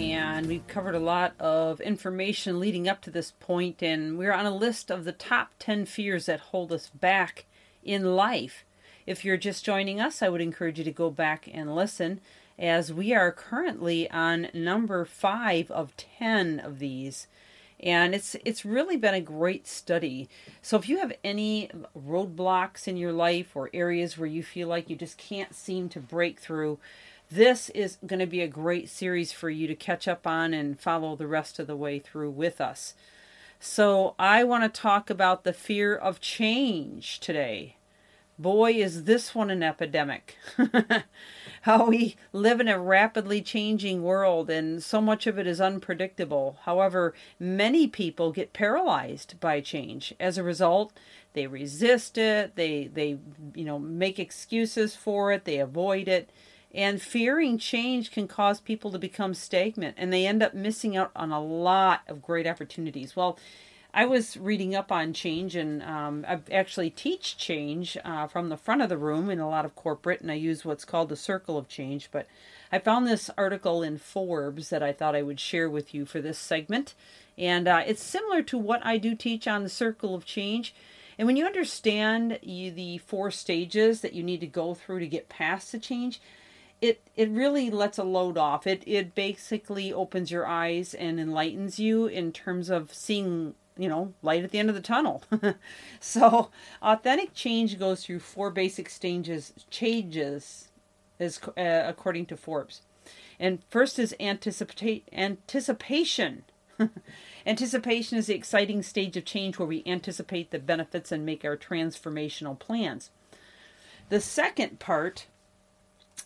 And we've covered a lot of information leading up to this point, and we're on a list of the top 10 fears that hold us back in life. If you're just joining us, I would encourage you to go back and listen, as we are currently on number five of 10 of these. And it's it's really been a great study. So if you have any roadblocks in your life or areas where you feel like you just can't seem to break through, this is going to be a great series for you to catch up on and follow the rest of the way through with us. So, I want to talk about the fear of change today. Boy, is this one an epidemic. How we live in a rapidly changing world and so much of it is unpredictable. However, many people get paralyzed by change. As a result, they resist it, they they you know, make excuses for it, they avoid it and fearing change can cause people to become stagnant and they end up missing out on a lot of great opportunities. Well, I was reading up on change and um, I actually teach change uh, from the front of the room in a lot of corporate, and I use what's called the circle of change. But I found this article in Forbes that I thought I would share with you for this segment. And uh, it's similar to what I do teach on the circle of change. And when you understand you, the four stages that you need to go through to get past the change, it it really lets a load off. It it basically opens your eyes and enlightens you in terms of seeing you know light at the end of the tunnel. so authentic change goes through four basic stages changes, is uh, according to Forbes. And first is anticipate anticipation. anticipation is the exciting stage of change where we anticipate the benefits and make our transformational plans. The second part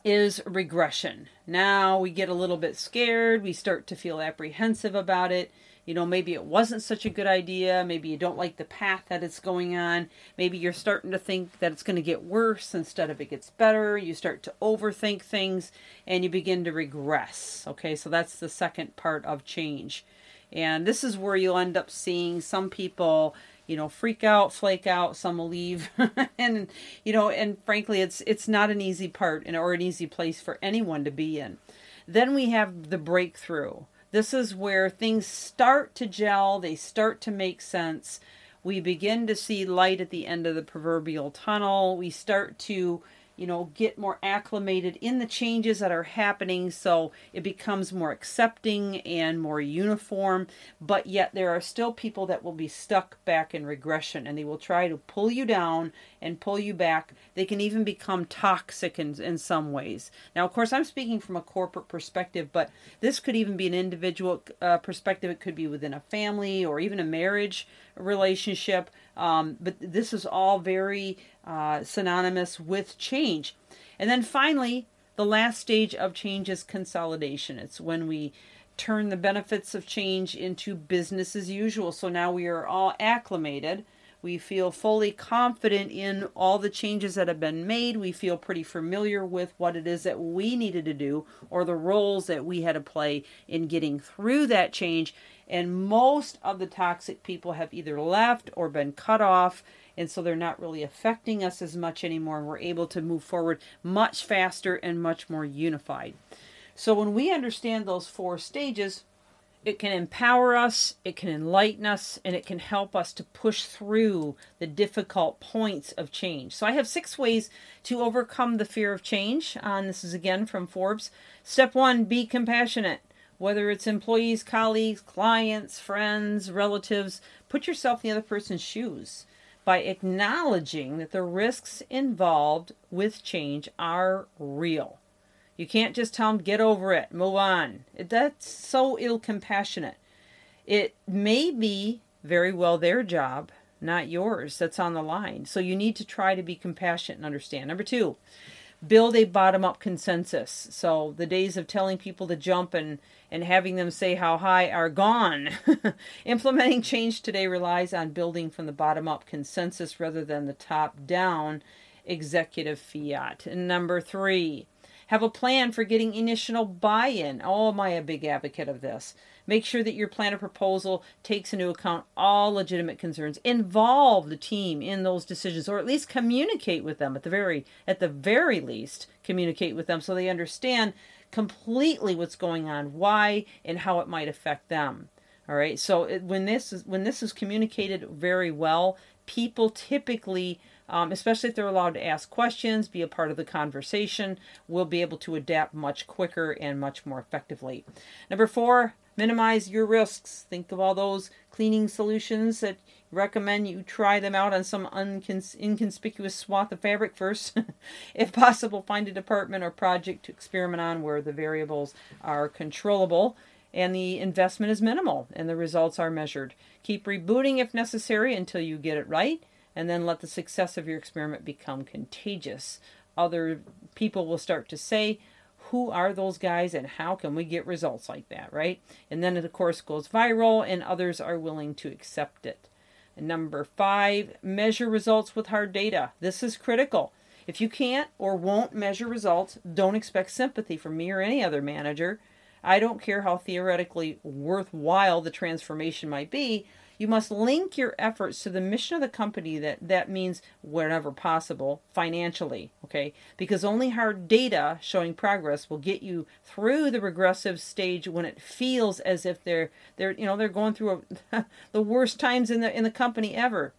is regression. Now we get a little bit scared, we start to feel apprehensive about it. You know, maybe it wasn't such a good idea. Maybe you don't like the path that it's going on. Maybe you're starting to think that it's going to get worse instead of it gets better. You start to overthink things and you begin to regress. Okay, so that's the second part of change. And this is where you'll end up seeing some people you know freak out flake out some will leave. And you know and frankly it's it's not an easy part and or an easy place for anyone to be in. Then we have the breakthrough. This is where things start to gel. They start to make sense. We begin to see light at the end of the proverbial tunnel. We start to you know, get more acclimated in the changes that are happening so it becomes more accepting and more uniform. But yet, there are still people that will be stuck back in regression and they will try to pull you down and pull you back. They can even become toxic in, in some ways. Now, of course, I'm speaking from a corporate perspective, but this could even be an individual uh, perspective. It could be within a family or even a marriage relationship. Um, but this is all very uh, synonymous with change. And then finally, the last stage of change is consolidation. It's when we turn the benefits of change into business as usual. So now we are all acclimated. We feel fully confident in all the changes that have been made. We feel pretty familiar with what it is that we needed to do or the roles that we had to play in getting through that change. And most of the toxic people have either left or been cut off and so they're not really affecting us as much anymore. We're able to move forward much faster and much more unified. So when we understand those four stages, it can empower us, it can enlighten us, and it can help us to push through the difficult points of change. So I have six ways to overcome the fear of change. And this is again from Forbes. Step one be compassionate. Whether it's employees, colleagues, clients, friends, relatives, put yourself in the other person's shoes by acknowledging that the risks involved with change are real. You can't just tell them, get over it, move on. That's so ill compassionate. It may be very well their job, not yours, that's on the line. So you need to try to be compassionate and understand. Number two, build a bottom up consensus. So the days of telling people to jump and, and having them say how high are gone. Implementing change today relies on building from the bottom up consensus rather than the top down executive fiat. And number three, have a plan for getting initial buy in. Oh, am I a big advocate of this? Make sure that your plan of proposal takes into account all legitimate concerns. Involve the team in those decisions, or at least communicate with them at the very at the very least, communicate with them so they understand completely what's going on, why, and how it might affect them. All right. So it, when this is when this is communicated very well, people typically um, especially if they're allowed to ask questions, be a part of the conversation, we'll be able to adapt much quicker and much more effectively. Number four, minimize your risks. Think of all those cleaning solutions that recommend you try them out on some inconspicuous swath of fabric first. if possible, find a department or project to experiment on where the variables are controllable and the investment is minimal and the results are measured. Keep rebooting if necessary until you get it right and then let the success of your experiment become contagious. Other people will start to say, who are those guys and how can we get results like that, right? And then it, of course, goes viral and others are willing to accept it. And number five, measure results with hard data. This is critical. If you can't or won't measure results, don't expect sympathy from me or any other manager. I don't care how theoretically worthwhile the transformation might be. You must link your efforts to the mission of the company that that means wherever possible financially, okay? Because only hard data showing progress will get you through the regressive stage when it feels as if they're they're you know they're going through a, the worst times in the in the company ever.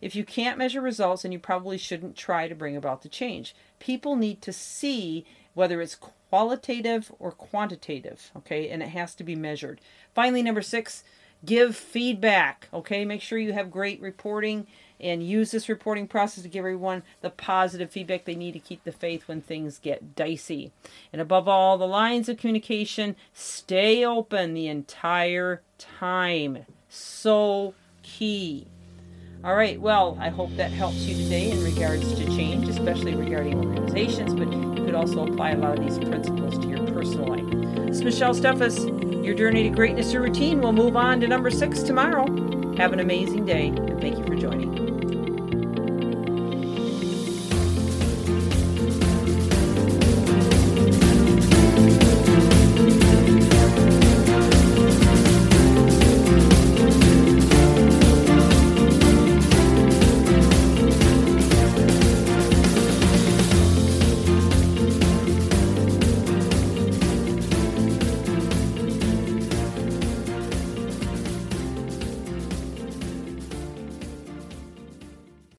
If you can't measure results, then you probably shouldn't try to bring about the change. People need to see whether it's qualitative or quantitative, okay? And it has to be measured. Finally, number 6, give feedback. Okay, make sure you have great reporting and use this reporting process to give everyone the positive feedback they need to keep the faith when things get dicey. And above all, the lines of communication stay open the entire time. So key. All right, well, I hope that helps you today in regards to change, especially regarding organizations, but you could also apply a lot of these principles to your personal life. Is Michelle Steffes. Your journey to greatness or routine We'll move on to number six tomorrow. Have an amazing day, and thank you for joining.